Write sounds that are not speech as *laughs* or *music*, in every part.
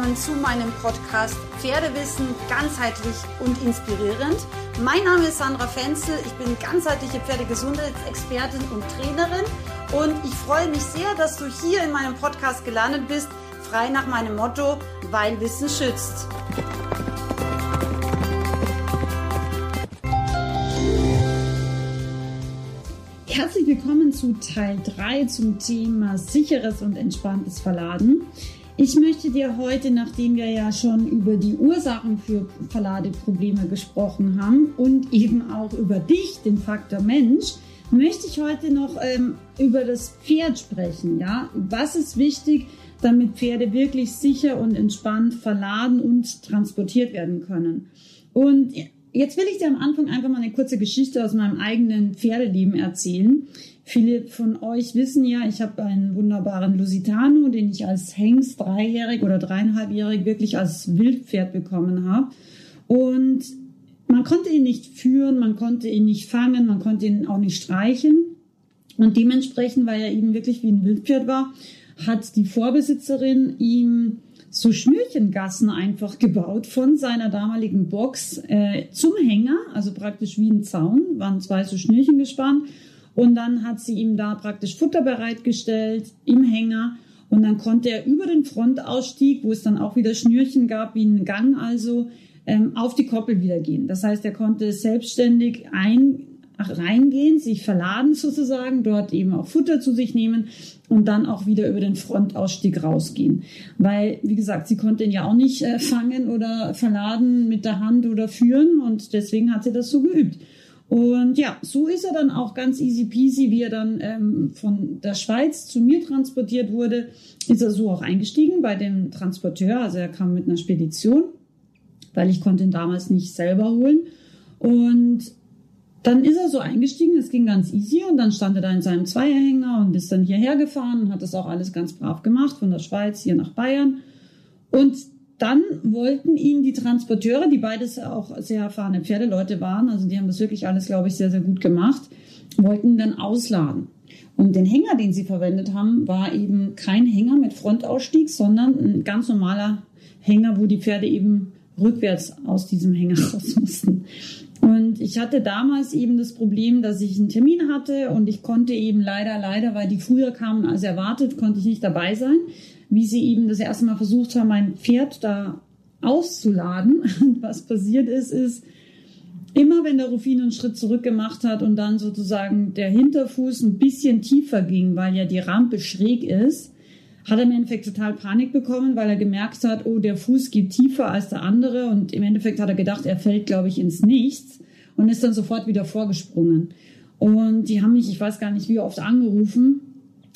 willkommen zu meinem Podcast Pferdewissen ganzheitlich und inspirierend. Mein Name ist Sandra Fenzel, ich bin ganzheitliche Pferdegesundheitsexpertin und Trainerin und ich freue mich sehr, dass du hier in meinem Podcast gelandet bist, frei nach meinem Motto, weil Wissen schützt. Herzlich willkommen zu Teil 3 zum Thema sicheres und entspanntes Verladen. Ich möchte dir heute, nachdem wir ja schon über die Ursachen für Verladeprobleme gesprochen haben und eben auch über dich, den Faktor Mensch, möchte ich heute noch ähm, über das Pferd sprechen. Ja, was ist wichtig, damit Pferde wirklich sicher und entspannt verladen und transportiert werden können? Und Jetzt will ich dir am Anfang einfach mal eine kurze Geschichte aus meinem eigenen Pferdeleben erzählen. Viele von euch wissen ja, ich habe einen wunderbaren Lusitano, den ich als Hengst dreijährig oder dreieinhalbjährig wirklich als Wildpferd bekommen habe. Und man konnte ihn nicht führen, man konnte ihn nicht fangen, man konnte ihn auch nicht streichen. Und dementsprechend, weil er eben wirklich wie ein Wildpferd war, hat die Vorbesitzerin ihm so Schnürchengassen einfach gebaut von seiner damaligen Box äh, zum Hänger, also praktisch wie ein Zaun, waren zwei so Schnürchen gespannt. Und dann hat sie ihm da praktisch Futter bereitgestellt im Hänger. Und dann konnte er über den Frontausstieg, wo es dann auch wieder Schnürchen gab, wie einen Gang also, ähm, auf die Koppel wieder gehen. Das heißt, er konnte selbstständig ein, reingehen, sich verladen sozusagen, dort eben auch Futter zu sich nehmen und dann auch wieder über den Frontausstieg rausgehen. Weil, wie gesagt, sie konnte ihn ja auch nicht äh, fangen oder verladen mit der Hand oder führen und deswegen hat sie das so geübt. Und ja, so ist er dann auch ganz easy peasy, wie er dann ähm, von der Schweiz zu mir transportiert wurde, ist er so auch eingestiegen bei dem Transporteur. Also er kam mit einer Spedition, weil ich konnte ihn damals nicht selber holen. Und dann ist er so eingestiegen, es ging ganz easy und dann stand er da in seinem Zweierhänger und ist dann hierher gefahren und hat das auch alles ganz brav gemacht, von der Schweiz hier nach Bayern. Und dann wollten ihn die Transporteure, die beides auch sehr erfahrene Pferdeleute waren, also die haben das wirklich alles, glaube ich, sehr, sehr gut gemacht, wollten dann ausladen. Und den Hänger, den sie verwendet haben, war eben kein Hänger mit Frontausstieg, sondern ein ganz normaler Hänger, wo die Pferde eben rückwärts aus diesem Hänger *laughs* raus mussten. Und ich hatte damals eben das Problem, dass ich einen Termin hatte und ich konnte eben leider, leider, weil die früher kamen als erwartet, konnte ich nicht dabei sein, wie sie eben das erste Mal versucht haben, mein Pferd da auszuladen. Und was passiert ist, ist, immer wenn der Rufin einen Schritt zurück gemacht hat und dann sozusagen der Hinterfuß ein bisschen tiefer ging, weil ja die Rampe schräg ist, hat er im Endeffekt total Panik bekommen, weil er gemerkt hat, oh, der Fuß geht tiefer als der andere und im Endeffekt hat er gedacht, er fällt, glaube ich, ins Nichts und ist dann sofort wieder vorgesprungen. Und die haben mich, ich weiß gar nicht wie oft angerufen,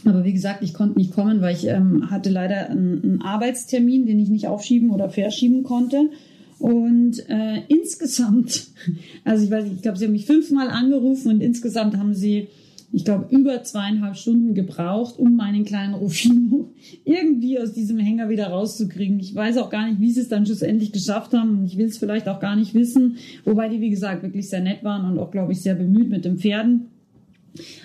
aber wie gesagt, ich konnte nicht kommen, weil ich ähm, hatte leider einen, einen Arbeitstermin, den ich nicht aufschieben oder verschieben konnte. Und äh, insgesamt, *laughs* also ich weiß ich glaube, sie haben mich fünfmal angerufen und insgesamt haben sie ich glaube, über zweieinhalb Stunden gebraucht, um meinen kleinen Rufino *laughs* irgendwie aus diesem Hänger wieder rauszukriegen. Ich weiß auch gar nicht, wie sie es dann schlussendlich geschafft haben und ich will es vielleicht auch gar nicht wissen, wobei die, wie gesagt, wirklich sehr nett waren und auch, glaube ich, sehr bemüht mit den Pferden.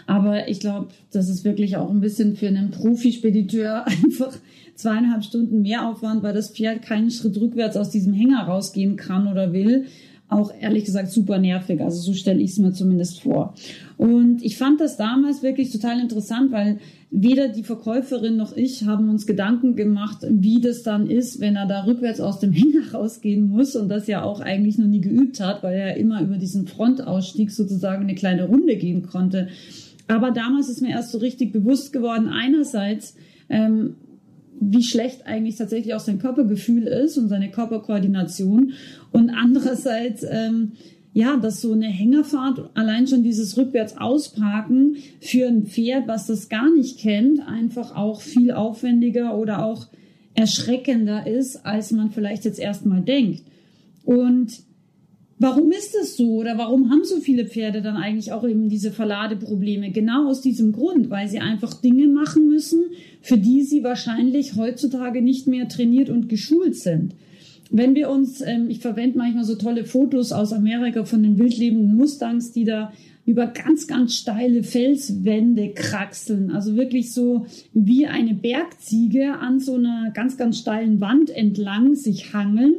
Aber ich glaube, das ist wirklich auch ein bisschen für einen Profispediteur *laughs* einfach zweieinhalb Stunden mehr Aufwand, weil das Pferd keinen Schritt rückwärts aus diesem Hänger rausgehen kann oder will auch ehrlich gesagt super nervig. Also so stelle ich es mir zumindest vor. Und ich fand das damals wirklich total interessant, weil weder die Verkäuferin noch ich haben uns Gedanken gemacht, wie das dann ist, wenn er da rückwärts aus dem *laughs* Hänger rausgehen muss und das ja auch eigentlich noch nie geübt hat, weil er immer über diesen Frontausstieg sozusagen eine kleine Runde gehen konnte. Aber damals ist mir erst so richtig bewusst geworden, einerseits, ähm, wie schlecht eigentlich tatsächlich auch sein Körpergefühl ist und seine Körperkoordination. Und andererseits, ähm, ja, dass so eine Hängerfahrt, allein schon dieses rückwärts ausparken für ein Pferd, was das gar nicht kennt, einfach auch viel aufwendiger oder auch erschreckender ist, als man vielleicht jetzt erstmal denkt. Und Warum ist das so oder warum haben so viele Pferde dann eigentlich auch eben diese Verladeprobleme? Genau aus diesem Grund, weil sie einfach Dinge machen müssen, für die sie wahrscheinlich heutzutage nicht mehr trainiert und geschult sind. Wenn wir uns, ähm, ich verwende manchmal so tolle Fotos aus Amerika von den wildlebenden Mustangs, die da über ganz, ganz steile Felswände kraxeln. Also wirklich so wie eine Bergziege an so einer ganz, ganz steilen Wand entlang sich hangeln.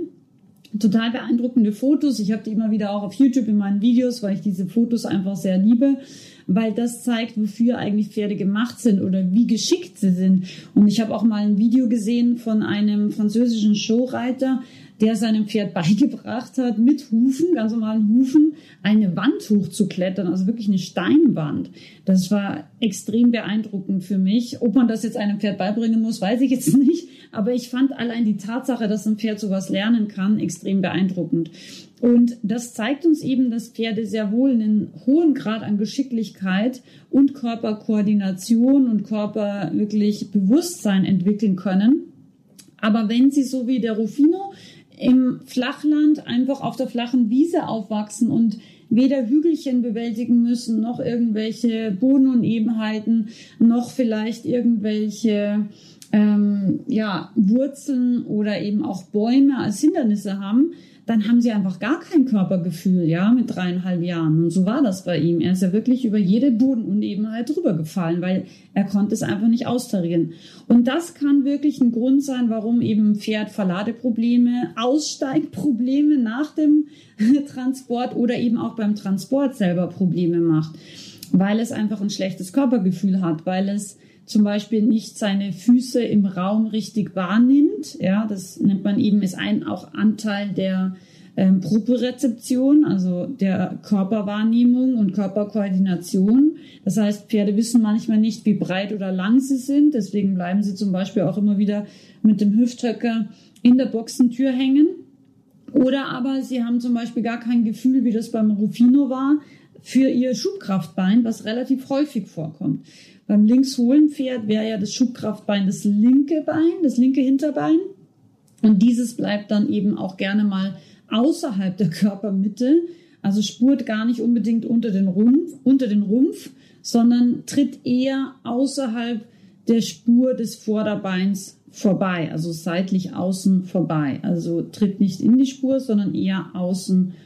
Total beeindruckende Fotos. Ich habe die immer wieder auch auf YouTube in meinen Videos, weil ich diese Fotos einfach sehr liebe weil das zeigt, wofür eigentlich Pferde gemacht sind oder wie geschickt sie sind. Und ich habe auch mal ein Video gesehen von einem französischen Showreiter, der seinem Pferd *laughs* beigebracht hat, mit Hufen, ganz normalen Hufen, eine Wand hochzuklettern, also wirklich eine Steinwand. Das war extrem beeindruckend für mich. Ob man das jetzt einem Pferd beibringen muss, weiß ich jetzt *laughs* nicht. Aber ich fand allein die Tatsache, dass ein Pferd sowas lernen kann, extrem beeindruckend. Und das zeigt uns eben, dass Pferde sehr wohl einen hohen Grad an Geschicklichkeit und Körperkoordination und Körper wirklich Bewusstsein entwickeln können. Aber wenn sie so wie der Rufino im Flachland einfach auf der flachen Wiese aufwachsen und weder Hügelchen bewältigen müssen, noch irgendwelche Bodenunebenheiten, noch vielleicht irgendwelche ähm, ja, Wurzeln oder eben auch Bäume als Hindernisse haben, dann haben sie einfach gar kein Körpergefühl, ja, mit dreieinhalb Jahren. Und so war das bei ihm. Er ist ja wirklich über jede Bodenunebenheit drüber gefallen, weil er konnte es einfach nicht austarieren. Und das kann wirklich ein Grund sein, warum eben Pferd Verladeprobleme, Aussteigprobleme nach dem *laughs* Transport oder eben auch beim Transport selber Probleme macht. Weil es einfach ein schlechtes Körpergefühl hat, weil es zum Beispiel nicht seine Füße im Raum richtig wahrnimmt. Ja, das nennt man eben, ist ein auch Anteil der ähm, Propriozeption, also der Körperwahrnehmung und Körperkoordination. Das heißt, Pferde wissen manchmal nicht, wie breit oder lang sie sind. Deswegen bleiben sie zum Beispiel auch immer wieder mit dem Hüfthöcker in der Boxentür hängen. Oder aber sie haben zum Beispiel gar kein Gefühl, wie das beim Rufino war, für ihr Schubkraftbein, was relativ häufig vorkommt. Beim Linkshohlenpferd wäre ja das Schubkraftbein das linke Bein, das linke Hinterbein. Und dieses bleibt dann eben auch gerne mal außerhalb der Körpermitte, also spurt gar nicht unbedingt unter den Rumpf, unter den Rumpf, sondern tritt eher außerhalb der Spur des Vorderbeins vorbei, also seitlich außen vorbei. Also tritt nicht in die Spur, sondern eher außen vorbei.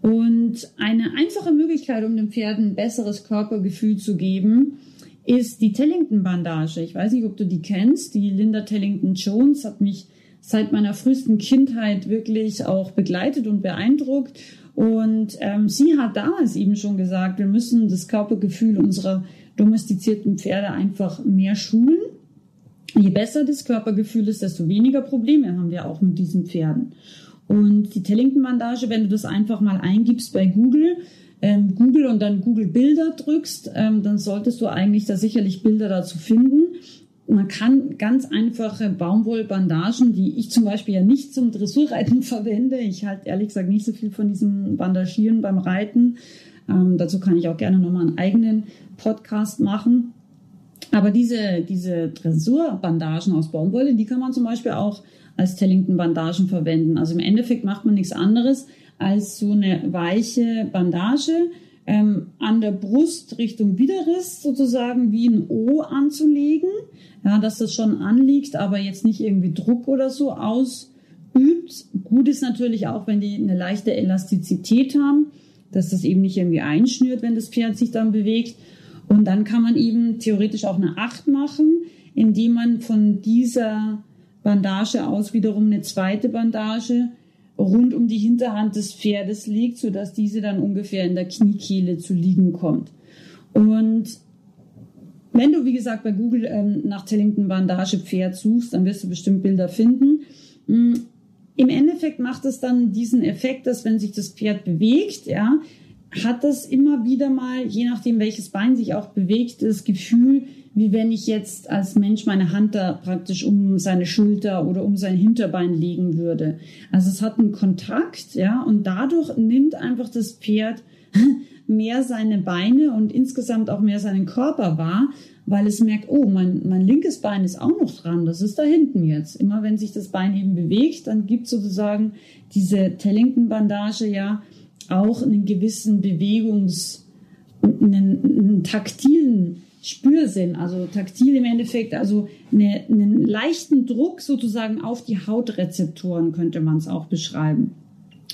Und eine einfache Möglichkeit, um dem Pferd ein besseres Körpergefühl zu geben, ist die Tellington-Bandage. Ich weiß nicht, ob du die kennst. Die Linda Tellington Jones hat mich seit meiner frühesten Kindheit wirklich auch begleitet und beeindruckt. Und ähm, sie hat damals eben schon gesagt, wir müssen das Körpergefühl unserer domestizierten Pferde einfach mehr schulen. Je besser das Körpergefühl ist, desto weniger Probleme haben wir auch mit diesen Pferden. Und die Tellington-Bandage, wenn du das einfach mal eingibst bei Google, ähm, Google und dann Google Bilder drückst, ähm, dann solltest du eigentlich da sicherlich Bilder dazu finden. Man kann ganz einfache Baumwollbandagen, die ich zum Beispiel ja nicht zum Dressurreiten *laughs* verwende. Ich halte ehrlich gesagt nicht so viel von diesem Bandagieren beim Reiten. Ähm, dazu kann ich auch gerne nochmal einen eigenen Podcast machen. Aber diese, diese Dressurbandagen aus Baumwolle, die kann man zum Beispiel auch als Tellington-Bandagen verwenden. Also im Endeffekt macht man nichts anderes, als so eine weiche Bandage ähm, an der Brust Richtung Widerriss sozusagen wie ein O anzulegen. Ja, dass das schon anliegt, aber jetzt nicht irgendwie Druck oder so ausübt. Gut ist natürlich auch, wenn die eine leichte Elastizität haben, dass das eben nicht irgendwie einschnürt, wenn das Pferd sich dann bewegt. Und dann kann man eben theoretisch auch eine Acht machen, indem man von dieser Bandage aus wiederum eine zweite Bandage rund um die Hinterhand des Pferdes liegt, sodass diese dann ungefähr in der Kniekehle zu liegen kommt. Und wenn du, wie gesagt, bei Google ähm, nach Tellington Bandage Pferd suchst, dann wirst du bestimmt Bilder finden. Mm, Im Endeffekt macht es dann diesen Effekt, dass wenn sich das Pferd bewegt, ja, hat das immer wieder mal, je nachdem welches Bein sich auch bewegt, das Gefühl, wie wenn ich jetzt als Mensch meine Hand da praktisch um seine Schulter oder um sein Hinterbein legen würde. Also es hat einen Kontakt, ja, und dadurch nimmt einfach das Pferd *laughs* mehr seine Beine und insgesamt auch mehr seinen Körper wahr, weil es merkt, oh, mein, mein linkes Bein ist auch noch dran, das ist da hinten jetzt. Immer wenn sich das Bein eben bewegt, dann gibt sozusagen diese Tellington-Bandage ja auch einen gewissen Bewegungs-, einen, einen taktilen Spürsinn, also taktil im Endeffekt, also eine, einen leichten Druck sozusagen auf die Hautrezeptoren könnte man es auch beschreiben.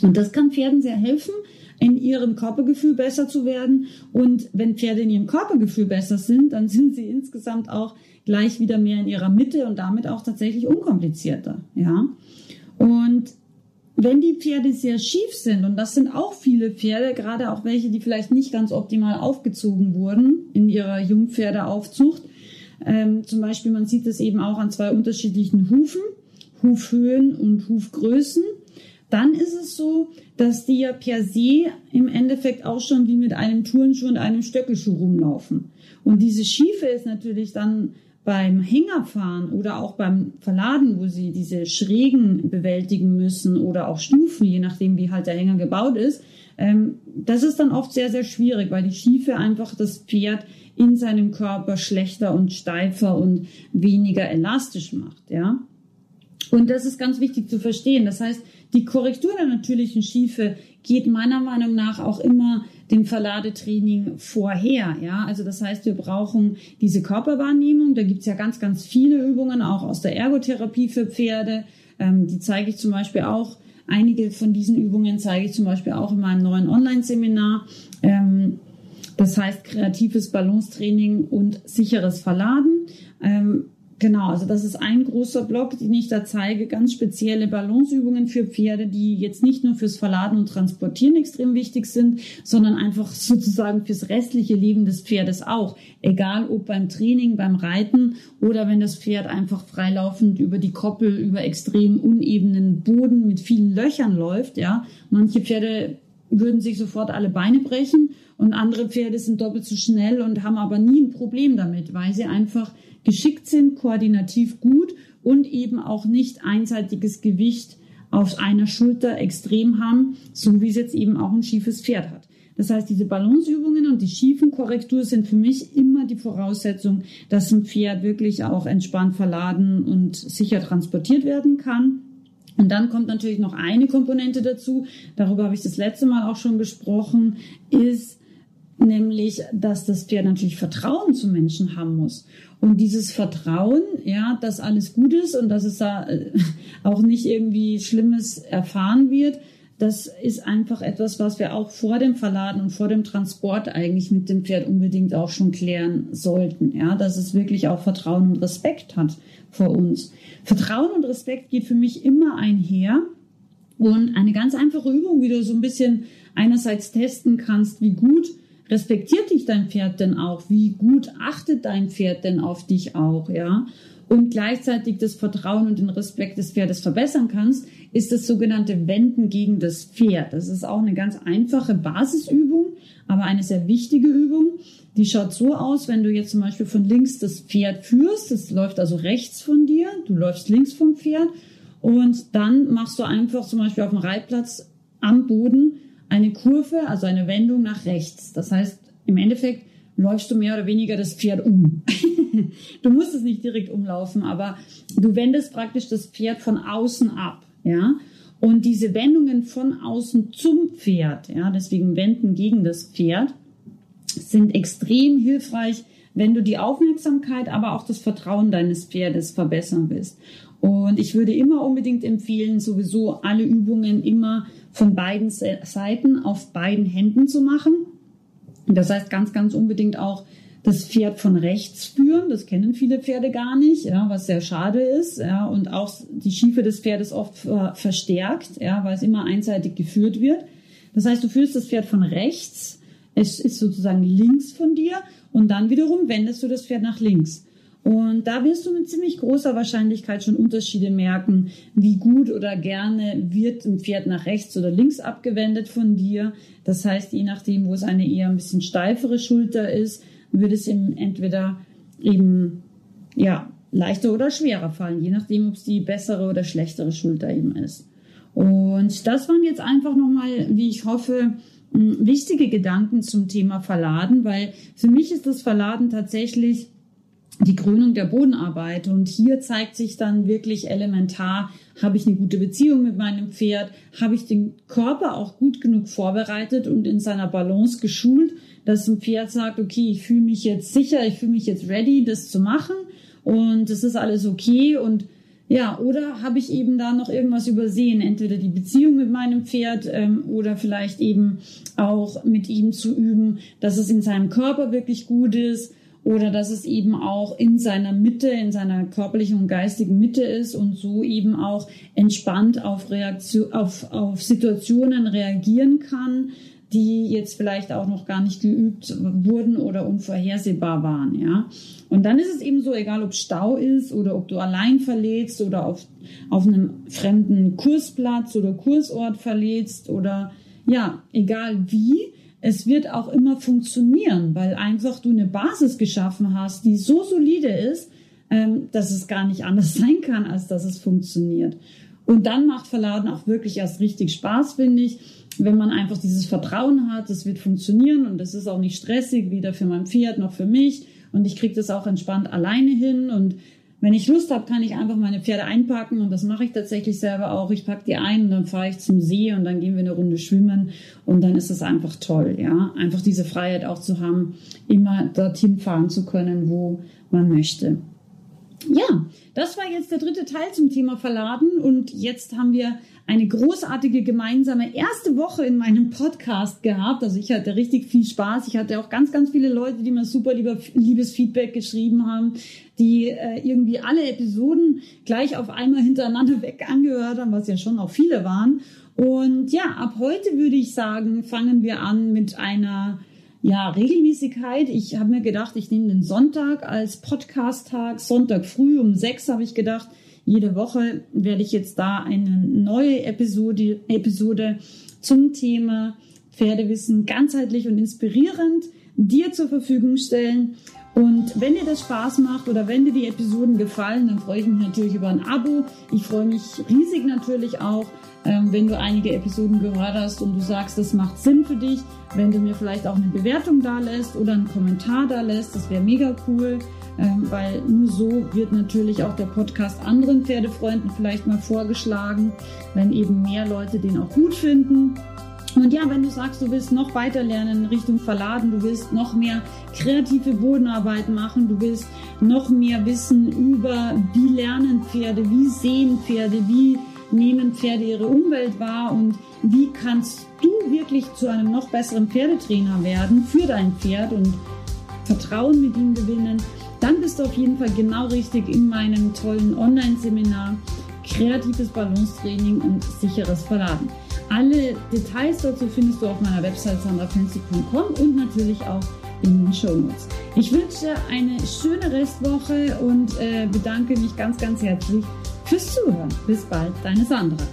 Und das kann Pferden sehr helfen, in ihrem Körpergefühl besser zu werden. Und wenn Pferde in ihrem Körpergefühl besser sind, dann sind sie insgesamt auch gleich wieder mehr in ihrer Mitte und damit auch tatsächlich unkomplizierter. Ja. Und wenn die Pferde sehr schief sind, und das sind auch viele Pferde, gerade auch welche, die vielleicht nicht ganz optimal aufgezogen wurden in ihrer Jungpferdeaufzucht, ähm, zum Beispiel, man sieht es eben auch an zwei unterschiedlichen Hufen, Hufhöhen und Hufgrößen, dann ist es so, dass die ja per se im Endeffekt auch schon wie mit einem Turnschuh und einem Stöckelschuh rumlaufen. Und diese Schiefe ist natürlich dann beim Hängerfahren oder auch beim Verladen, wo sie diese Schrägen bewältigen müssen oder auch Stufen, je nachdem wie halt der Hänger gebaut ist, ähm, das ist dann oft sehr, sehr schwierig, weil die Schiefe einfach das Pferd in seinem Körper schlechter und steifer und weniger elastisch macht, ja. Und das ist ganz wichtig zu verstehen. Das heißt, die Korrektur der natürlichen Schiefe geht meiner Meinung nach auch immer dem Verladetraining vorher. Ja, also das heißt, wir brauchen diese Körperwahrnehmung. Da gibt's ja ganz, ganz viele Übungen, auch aus der Ergotherapie für Pferde. Ähm, die zeige ich zum Beispiel auch. Einige von diesen Übungen zeige ich zum Beispiel auch in meinem neuen Online-Seminar. Ähm, das heißt kreatives Balancetraining und sicheres Verladen. Ähm, Genau, also das ist ein großer Block, den ich da zeige, ganz spezielle Balanceübungen für Pferde, die jetzt nicht nur fürs Verladen und Transportieren extrem wichtig sind, sondern einfach *laughs* sozusagen fürs restliche Leben des Pferdes auch. Egal ob beim Training, beim Reiten oder wenn das Pferd einfach freilaufend über die Koppel, über extrem unebenen Boden mit vielen Löchern läuft, ja. Manche Pferde würden sich sofort alle Beine brechen und andere Pferde sind doppelt so schnell und haben aber nie ein Problem damit, weil sie einfach geschickt sind, koordinativ gut und eben auch nicht einseitiges Gewicht auf einer Schulter extrem haben, so wie es jetzt eben auch ein schiefes Pferd hat. Das heißt, diese Balanceübungen und die schiefen Korrektur sind für mich immer die Voraussetzung, dass ein Pferd wirklich auch entspannt verladen und sicher transportiert werden kann. Und dann kommt natürlich noch eine Komponente dazu, darüber habe ich das letzte Mal auch schon gesprochen, ist nämlich, dass das Pferd natürlich Vertrauen zu Menschen haben muss. Und dieses Vertrauen, ja, dass alles gut ist und dass es da äh, auch nicht irgendwie Schlimmes erfahren wird, das ist einfach etwas, was wir auch vor dem Verladen und vor dem Transport eigentlich mit dem Pferd unbedingt auch schon klären sollten. Ja, dass es wirklich auch Vertrauen und Respekt hat vor uns. Vertrauen und Respekt geht für mich immer einher. Und eine ganz einfache Übung, wie du so ein bisschen einerseits testen kannst, wie gut respektiert dich dein Pferd denn auch? Wie gut achtet dein Pferd denn auf dich auch, ja? Und gleichzeitig das Vertrauen und den Respekt des Pferdes verbessern kannst, ist das sogenannte Wenden gegen das Pferd. Das ist auch eine ganz einfache Basisübung, aber eine sehr wichtige Übung. Die schaut so aus, wenn du jetzt zum Beispiel von links das Pferd führst, das läuft also rechts von dir, du läufst links vom Pferd und dann machst du einfach zum Beispiel auf dem Reitplatz am Boden eine Kurve, also eine Wendung nach rechts. Das heißt, im Endeffekt läufst du mehr oder weniger das Pferd um. *laughs* du musst es nicht direkt umlaufen, aber du wendest praktisch das Pferd von außen ab, ja. Und diese Wendungen von außen zum Pferd, ja, deswegen wenden gegen das Pferd, sind extrem hilfreich, wenn du die Aufmerksamkeit, aber auch das Vertrauen deines Pferdes verbessern willst. Und ich würde immer unbedingt empfehlen, sowieso alle Übungen immer von beiden Seiten auf beiden Händen zu machen. Das heißt ganz, ganz unbedingt auch das Pferd von rechts führen. Das kennen viele Pferde gar nicht, ja, was sehr schade ist. Ja, und auch die Schiefe des Pferdes oft verstärkt, ja, weil es immer einseitig geführt wird. Das heißt, du führst das Pferd von rechts. Es ist sozusagen links von dir und dann wiederum wendest du das Pferd nach links. Und da wirst du mit ziemlich großer Wahrscheinlichkeit schon Unterschiede merken, wie gut oder gerne wird ein Pferd nach rechts oder links abgewendet von dir. Das heißt, je nachdem, wo es eine eher ein bisschen steifere Schulter ist, wird es ihm entweder eben, ja, leichter oder schwerer fallen, je nachdem, ob es die bessere oder schlechtere Schulter eben ist. Und das waren jetzt einfach nochmal, wie ich hoffe, wichtige Gedanken zum Thema Verladen, weil für mich ist das Verladen tatsächlich die Krönung der Bodenarbeit. Und hier zeigt sich dann wirklich elementar, habe ich eine gute Beziehung mit meinem Pferd, habe ich den Körper auch gut genug vorbereitet und in seiner Balance geschult, dass ein Pferd sagt, okay, ich fühle mich jetzt sicher, ich fühle mich jetzt ready, das zu machen. Und es ist alles okay. Und ja, oder habe ich eben da noch irgendwas übersehen? Entweder die Beziehung mit meinem Pferd ähm, oder vielleicht eben auch mit ihm zu üben, dass es in seinem Körper wirklich gut ist oder dass es eben auch in seiner Mitte, in seiner körperlichen und geistigen Mitte ist und so eben auch entspannt auf, Reaktion, auf, auf Situationen reagieren kann, die jetzt vielleicht auch noch gar nicht geübt wurden oder unvorhersehbar waren, ja. Und dann ist es eben so, egal ob Stau ist oder ob du allein verletzt oder auf, auf einem fremden Kursplatz oder Kursort verletzt oder ja, egal wie, es wird auch immer funktionieren, weil einfach du eine Basis geschaffen hast, die so solide ist, ähm, dass es gar nicht anders *laughs* sein kann, als dass es funktioniert. Und dann macht Verladen auch wirklich erst richtig Spaß, finde ich, wenn man einfach dieses Vertrauen hat, es wird funktionieren und es ist auch nicht stressig, weder für mein Pferd noch für mich. Und ich kriege das auch entspannt alleine hin und wenn ich Lust habe, kann ich einfach meine Pferde einpacken und das mache ich tatsächlich selber auch. Ich packe die ein und dann fahre ich zum See und dann gehen wir eine Runde schwimmen und dann ist es einfach toll, ja. Einfach diese Freiheit auch zu haben, immer dorthin fahren zu können, wo man möchte. Ja, das war jetzt der dritte Teil zum Thema Verladen und jetzt haben wir eine großartige gemeinsame erste Woche in meinem Podcast gehabt. Also ich hatte richtig viel Spaß. Ich hatte auch ganz, ganz viele Leute, die mir super lieber, liebes Feedback geschrieben haben, die äh, irgendwie alle Episoden gleich auf einmal hintereinander *laughs* weg angehört haben, was ja schon auch viele waren. Und ja, ab heute würde ich sagen, fangen wir an mit einer ja, Regelmäßigkeit. Ich habe mir gedacht, ich nehme den Sonntag als Podcast-Tag. Sonntag früh um sechs habe ich gedacht, jede Woche werde ich jetzt da eine neue Episode, Episode zum Thema Pferdewissen ganzheitlich und inspirierend dir zur Verfügung stellen. Und wenn dir das Spaß macht oder wenn dir die Episoden gefallen, dann freue ich mich natürlich über ein Abo. Ich freue mich riesig natürlich auch, wenn du einige Episoden gehört hast und du sagst, das macht Sinn für dich, wenn du mir vielleicht auch eine Bewertung da lässt oder einen Kommentar da lässt, das wäre mega cool. Ähm, weil nur so wird natürlich auch der Podcast anderen Pferdefreunden vielleicht mal vorgeschlagen, wenn eben mehr Leute den auch gut finden. Und ja, wenn du sagst, du willst noch weiter lernen in Richtung Verladen, du willst noch mehr kreative Bodenarbeit machen, du willst noch mehr wissen über, wie lernen Pferde, wie sehen Pferde, wie nehmen Pferde ihre Umwelt wahr und wie kannst du wirklich zu einem noch besseren Pferdetrainer werden für dein Pferd und Vertrauen mit ihm gewinnen, dann bist du auf jeden Fall genau richtig in meinem tollen Online-Seminar Kreatives Balancetraining und sicheres Verladen. Alle Details dazu findest du auf meiner Website sandrafancy.com und natürlich auch in den Show Notes. Ich wünsche eine schöne Restwoche und äh, bedanke mich ganz, ganz herzlich fürs Zuhören. Bis bald, deine Sandra.